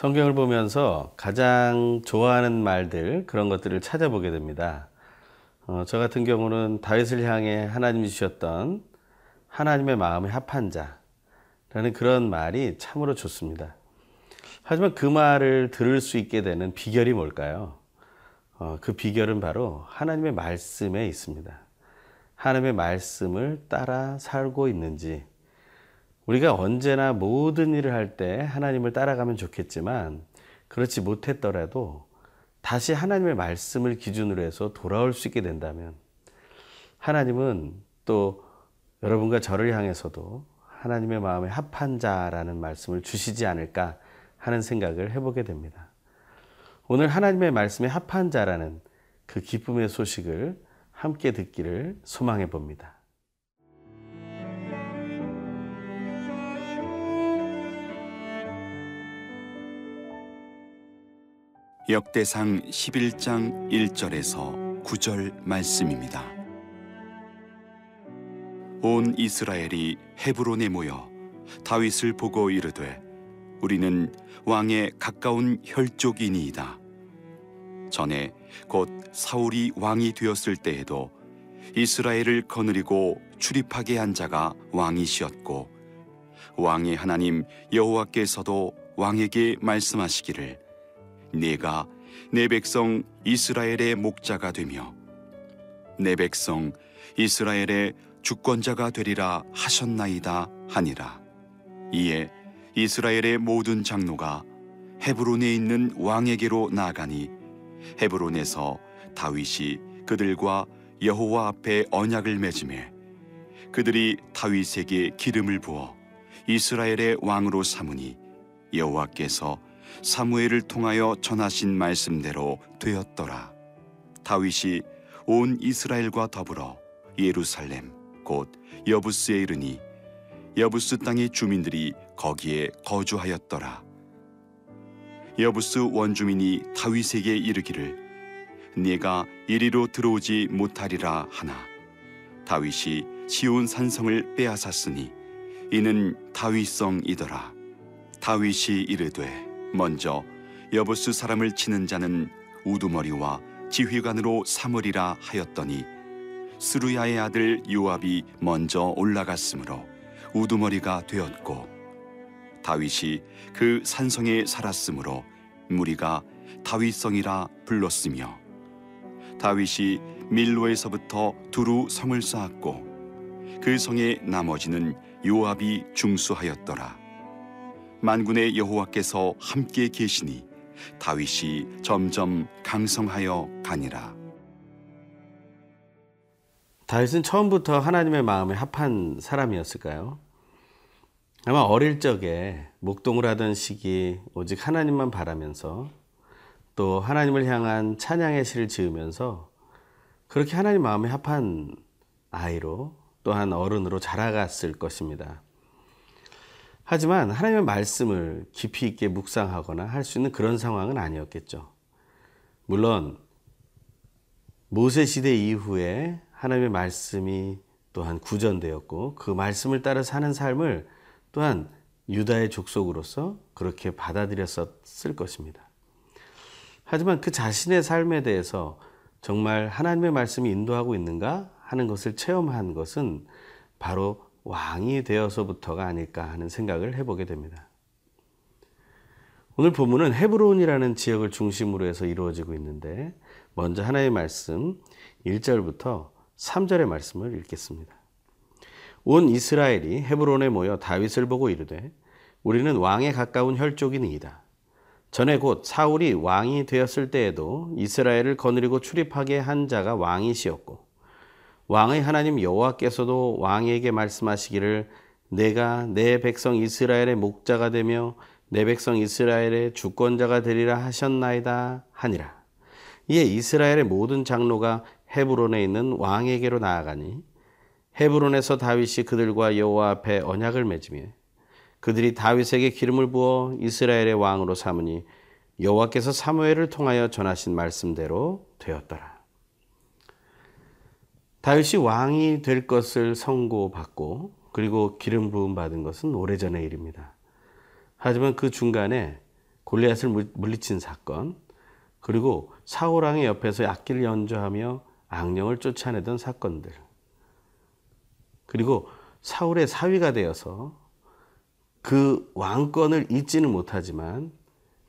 성경을 보면서 가장 좋아하는 말들 그런 것들을 찾아보게 됩니다. 어, 저 같은 경우는 다윗을 향해 하나님이 주셨던 하나님의 마음에 합한 자라는 그런 말이 참으로 좋습니다. 하지만 그 말을 들을 수 있게 되는 비결이 뭘까요? 어, 그 비결은 바로 하나님의 말씀에 있습니다. 하나님의 말씀을 따라 살고 있는지, 우리가 언제나 모든 일을 할 때 하나님을 따라가면 좋겠지만, 그렇지 못했더라도 다시 하나님의 말씀을 기준으로 해서 돌아올 수 있게 된다면, 하나님은 또 여러분과 저를 향해서도 하나님의 마음에 합한 자라는 말씀을 주시지 않을까 하는 생각을 해보게 됩니다. 오늘 하나님의 말씀에 합한 자라는 그 기쁨의 소식을 함께 듣기를 소망해 봅니다. 역대상 11장 1절에서 9절 말씀입니다. 온 이스라엘이 헤브론에 모여 다윗을 보고 이르되 우리는 왕의 가까운 혈족이니이다. 전에 곧 사울이 왕이 되었을 때에도 이스라엘을 거느리고 출입하게 한 자가 왕이시었고 왕의 하나님 여호와께서도 왕에게 말씀하시기를 네가 내 백성 이스라엘의 목자가 되며 내 백성 이스라엘의 주권자가 되리라 하셨나이다 하니라. 이에 이스라엘의 모든 장로가 헤브론에 있는 왕에게로 나아가니 헤브론에서 다윗이 그들과 여호와 앞에 언약을 맺음에 그들이 다윗에게 기름을 부어 이스라엘의 왕으로 삼으니 여호와께서 사무엘을 통하여 전하신 말씀대로 되었더라. 다윗이 온 이스라엘과 더불어 예루살렘 곧 여부스에 이르니 여부스 땅의 주민들이 거기에 거주하였더라. 여부스 원주민이 다윗에게 이르기를 네가 이리로 들어오지 못하리라 하나 다윗이 시온 산성을 빼앗았으니 이는 다윗성이더라. 다윗이 이르되 먼저 여부스 사람을 치는 자는 우두머리와 지휘관으로 삼으리라 하였더니 스루야의 아들 요압이 먼저 올라갔으므로 우두머리가 되었고 다윗이 그 산성에 살았으므로 무리가 다윗성이라 불렀으며 다윗이 밀로에서부터 두루 성을 쌓았고 그 성의 나머지는 요압이 중수하였더라 만군의 여호와께서 함께 계시니 다윗이 점점 강성하여 가니라 다윗은 처음부터 하나님의 마음에 합한 사람이었을까요? 아마 어릴 적에 목동을 하던 시기 오직 하나님만 바라면서 또 하나님을 향한 찬양의 시를 지으면서 그렇게 하나님 마음에 합한 아이로 또한 어른으로 자라갔을 것입니다. 하지만 하나님의 말씀을 깊이 있게 묵상하거나 할 수 있는 그런 상황은 아니었겠죠. 물론 모세 시대 이후에 하나님의 말씀이 또한 구전되었고 그 말씀을 따라 사는 삶을 또한 유다의 족속으로서 그렇게 받아들였었을 것입니다. 하지만 그 자신의 삶에 대해서 정말 하나님의 말씀이 인도하고 있는가 하는 것을 체험한 것은 바로 왕이 되어서부터가 아닐까 하는 생각을 해보게 됩니다. 오늘 본문은 헤브론이라는 지역을 중심으로 해서 이루어지고 있는데 먼저 하나의 말씀 1절부터 3절의 말씀을 읽겠습니다. 온 이스라엘이 헤브론에 모여 다윗을 보고 이르되 우리는 왕에 가까운 혈족이니이다. 전에 곧 사울이 왕이 되었을 때에도 이스라엘을 거느리고 출입하게 한 자가 왕이시었고 왕의 하나님 여호와께서도 왕에게 말씀하시기를 내가 내 백성 이스라엘의 목자가 되며 내 백성 이스라엘의 주권자가 되리라 하셨나이다 하니라. 이에 이스라엘의 모든 장로가 헤브론에 있는 왕에게로 나아가니 헤브론에서 다윗이 그들과 여호와 앞에 언약을 맺으며 그들이 다윗에게 기름을 부어 이스라엘의 왕으로 삼으니 여호와께서 사무엘을 통하여 전하신 말씀대로 되었더라. 다윗이 왕이 될 것을 선고받고 그리고 기름 부음 받은 것은 오래전의 일입니다. 하지만 그 중간에 골리앗을 물리친 사건, 그리고 사울 왕의 옆에서 악기를 연주하며 악령을 쫓아내던 사건들. 그리고 사울의 사위가 되어서 그 왕권을 잊지는 못하지만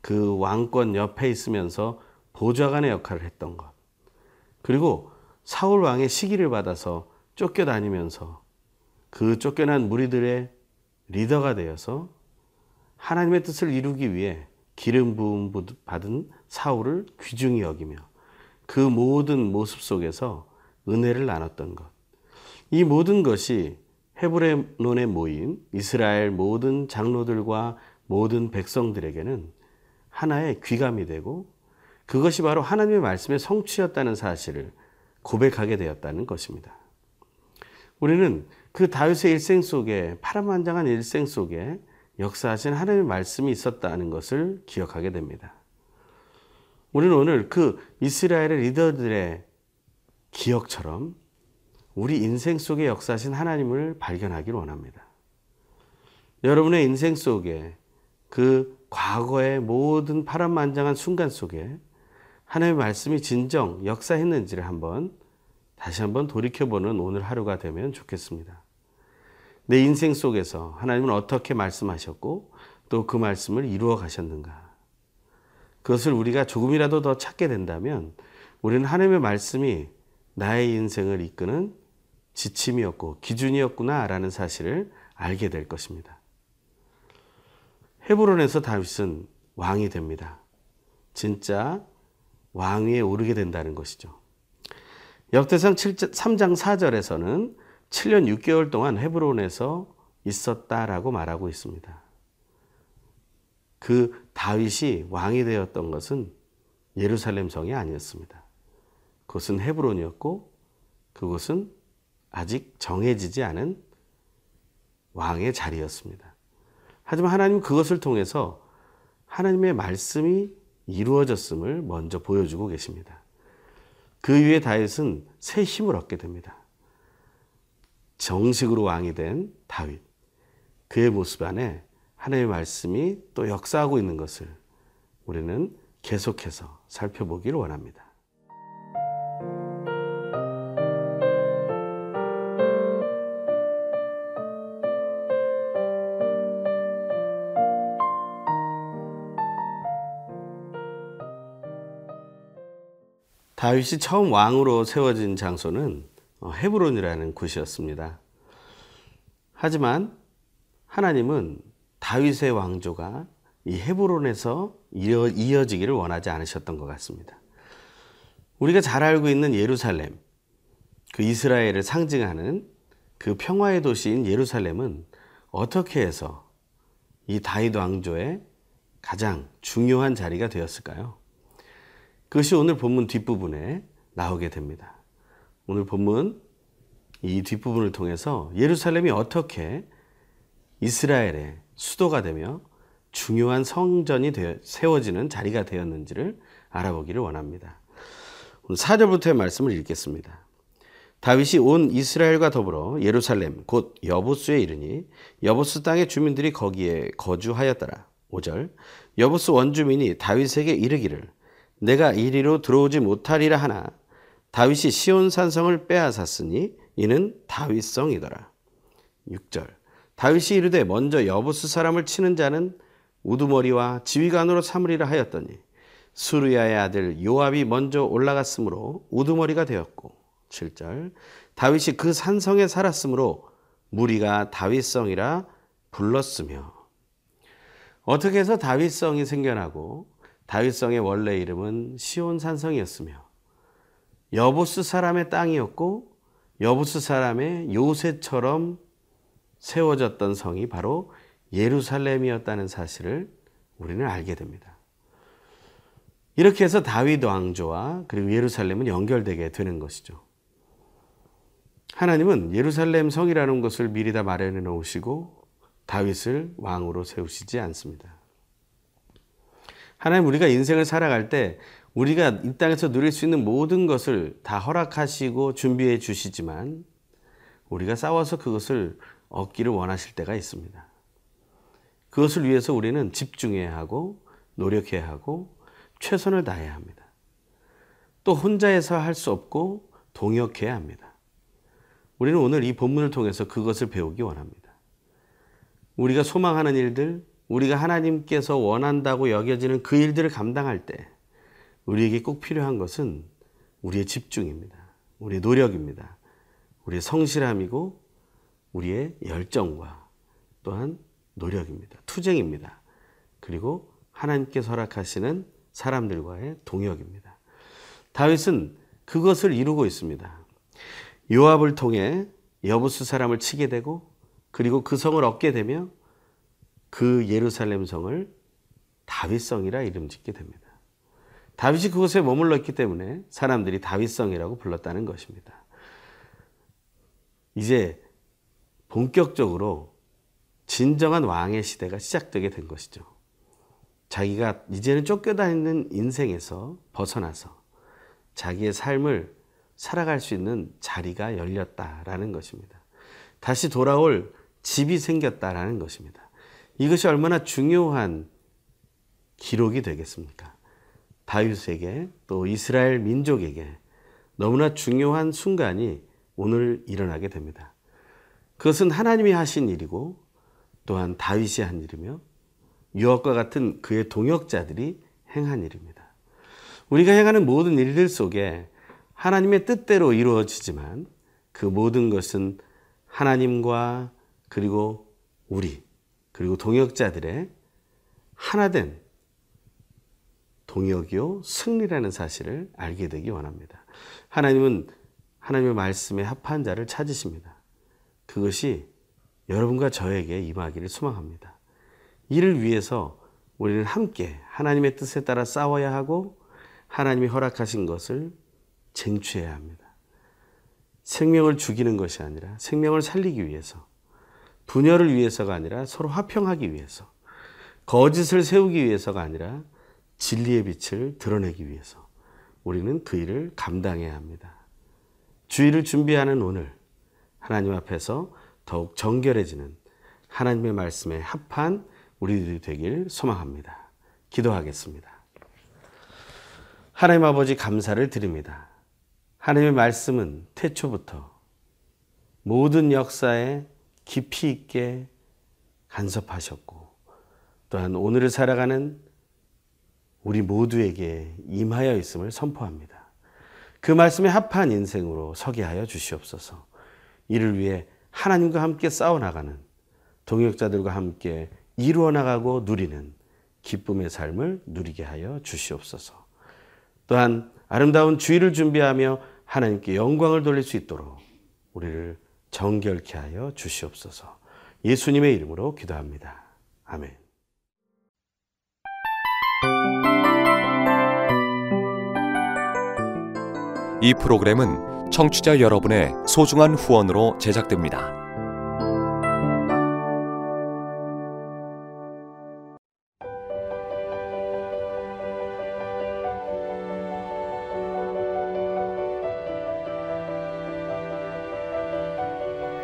그 왕권 옆에 있으면서 보좌관의 역할을 했던 것. 그리고 사울 왕의 시기를 받아서 쫓겨다니면서 그 쫓겨난 무리들의 리더가 되어서 하나님의 뜻을 이루기 위해 기름 부음 받은 사울을 귀중히 여기며 그 모든 모습 속에서 은혜를 나눴던 것. 이 모든 것이 헤브레논에 모인 이스라엘 모든 장로들과 모든 백성들에게는 하나의 귀감이 되고 그것이 바로 하나님의 말씀의 성취였다는 사실을 고백하게 되었다는 것입니다. 우리는 그 다윗의 일생 속에 파란만장한 일생 속에 역사하신 하나님의 말씀이 있었다는 것을 기억하게 됩니다. 우리는 오늘 그 이스라엘의 리더들의 기억처럼 우리 인생 속에 역사하신 하나님을 발견하기를 원합니다. 여러분의 인생 속에 그 과거의 모든 파란만장한 순간 속에 하나님의 말씀이 진정 역사했는지를 한번 다시 한번 돌이켜보는 오늘 하루가 되면 좋겠습니다. 내 인생 속에서 하나님은 어떻게 말씀하셨고 또 그 말씀을 이루어 가셨는가. 그것을 우리가 조금이라도 더 찾게 된다면 우리는 하나님의 말씀이 나의 인생을 이끄는 지침이었고 기준이었구나라는 사실을 알게 될 것입니다. 헤브론에서 다윗은 왕이 됩니다. 진짜 왕위에 오르게 된다는 것이죠. 역대상 3장 4절에서는 7년 6개월 동안 헤브론에서 있었다라고 말하고 있습니다. 그 다윗이 왕이 되었던 것은 예루살렘 성이 아니었습니다. 그것은 헤브론이었고 그곳은 아직 정해지지 않은 왕의 자리였습니다. 하지만 하나님 그것을 통해서 하나님의 말씀이 이루어졌음을 먼저 보여주고 계십니다. 그 위에 다윗은 새 힘을 얻게 됩니다. 정식으로 왕이 된 다윗. 그의 모습 안에 하나님의 말씀이 또 역사하고 있는 것을 우리는 계속해서 살펴보기를 원합니다. 다윗이 처음 왕으로 세워진 장소는 어, 헤브론이라는 곳이었습니다. 하지만 하나님은 다윗의 왕조가 이 헤브론에서 이어 지기를 원하지 않으셨던 것 같습니다. 우리가 잘 알고 있는 예루살렘, 그 이스라엘을 상징하는 그 평화의 도시인 예루살렘은 어떻게 해서 이 다윗 왕조의 가장 중요한 자리가 되었을까요? 그것이 오늘 본문 뒷부분에 나오게 됩니다. 오늘 본문 이 뒷부분을 통해서 예루살렘이 어떻게 이스라엘의 수도가 되며 중요한 성전이 되어 세워지는 자리가 되었는지를 알아보기를 원합니다. 4절부터의 말씀을 읽겠습니다. 다윗이 온 이스라엘과 더불어 예루살렘 곧 여보스에 이르니 여보스 땅의 주민들이 거기에 거주하였더라. 5절 여보스 원주민이 다윗에게 이르기를 내가 이리로 들어오지 못하리라 하나 다윗이 시온 산성을 빼앗았으니 이는 다윗성이더라. 6절 다윗이 이르되 먼저 여부스 사람을 치는 자는 우두머리와 지휘관으로 삼으리라 하였더니 수르야의 아들 요압이 먼저 올라갔으므로 우두머리가 되었고 7절 다윗이 그 산성에 살았으므로 무리가 다윗성이라 불렀으며 어떻게 해서 다윗성이 생겨나고 다윗성의 원래 이름은 시온 산성이었으며 여보스 사람의 땅이었고 여보스 사람의 요새처럼 세워졌던 성이 바로 예루살렘이었다는 사실을 우리는 알게 됩니다. 이렇게 해서 다윗 왕조와 그리고 예루살렘은 연결되게 되는 것이죠. 하나님은 예루살렘 성이라는 것을 미리 다 마련해 놓으시고 다윗을 왕으로 세우시지 않습니다. 하나님 우리가 인생을 살아갈 때 우리가 이 땅에서 누릴 수 있는 모든 것을 다 허락하시고 준비해 주시지만 우리가 싸워서 그것을 얻기를 원하실 때가 있습니다. 그것을 위해서 우리는 집중해야 하고 노력해야 하고 최선을 다해야 합니다. 또 혼자해서 할 수 없고 동역해야 합니다. 우리는 오늘 이 본문을 통해서 그것을 배우기 원합니다. 우리가 소망하는 일들, 우리가 하나님께서 원한다고 여겨지는 그 일들을 감당할 때 우리에게 꼭 필요한 것은 우리의 집중입니다. 우리의 노력입니다. 우리의 성실함이고 우리의 열정과 또한 노력입니다. 투쟁입니다. 그리고 하나님께서 허락하시는 사람들과의 동역입니다. 다윗은 그것을 이루고 있습니다. 요압을 통해 여부수 사람을 치게 되고 그리고 그 성을 얻게 되며 그 예루살렘 성을 다윗성이라 이름 짓게 됩니다. 다윗이 그곳에 머물렀기 때문에 사람들이 다윗성이라고 불렀다는 것입니다. 이제 본격적으로 진정한 왕의 시대가 시작되게 된 것이죠. 자기가 이제는 쫓겨다니는 인생에서 벗어나서 자기의 삶을 살아갈 수 있는 자리가 열렸다라는 것입니다. 다시 돌아올 집이 생겼다라는 것입니다. 이것이 얼마나 중요한 기록이 되겠습니까? 다윗에게 또 이스라엘 민족에게 너무나 중요한 순간이 오늘 일어나게 됩니다. 그것은 하나님이 하신 일이고 또한 다윗이 한 일이며 유업과 같은 그의 동역자들이 행한 일입니다. 우리가 행하는 모든 일들 속에 하나님의 뜻대로 이루어지지만 그 모든 것은 하나님과 그리고 우리 그리고 동역자들의 하나된 동역이요 승리라는 사실을 알게 되기 원합니다. 하나님은 하나님의 말씀에 합한 자를 찾으십니다. 그것이 여러분과 저에게 임하기를 소망합니다. 이를 위해서 우리는 함께 하나님의 뜻에 따라 싸워야 하고 하나님이 허락하신 것을 쟁취해야 합니다. 생명을 죽이는 것이 아니라 생명을 살리기 위해서 분열을 위해서가 아니라 서로 화평하기 위해서 거짓을 세우기 위해서가 아니라 진리의 빛을 드러내기 위해서 우리는 그 일을 감당해야 합니다. 주의를 준비하는 오늘 하나님 앞에서 더욱 정결해지는 하나님의 말씀에 합한 우리들이 되길 소망합니다. 기도하겠습니다. 하나님 아버지 감사를 드립니다. 하나님의 말씀은 태초부터 모든 역사에 깊이 있게 간섭하셨고 또한 오늘을 살아가는 우리 모두에게 임하여 있음을 선포합니다. 그 말씀에 합한 인생으로 서게 하여 주시옵소서. 이를 위해 하나님과 함께 싸워나가는 동역자들과 함께 이루어나가고 누리는 기쁨의 삶을 누리게 하여 주시옵소서. 또한 아름다운 주의를 준비하며 하나님께 영광을 돌릴 수 있도록 우리를 정결케 하여 주시옵소서. 예수님의 이름으로 기도합니다. 아멘. 이 프로그램은 청취자 여러분의 소중한 후원으로 제작됩니다.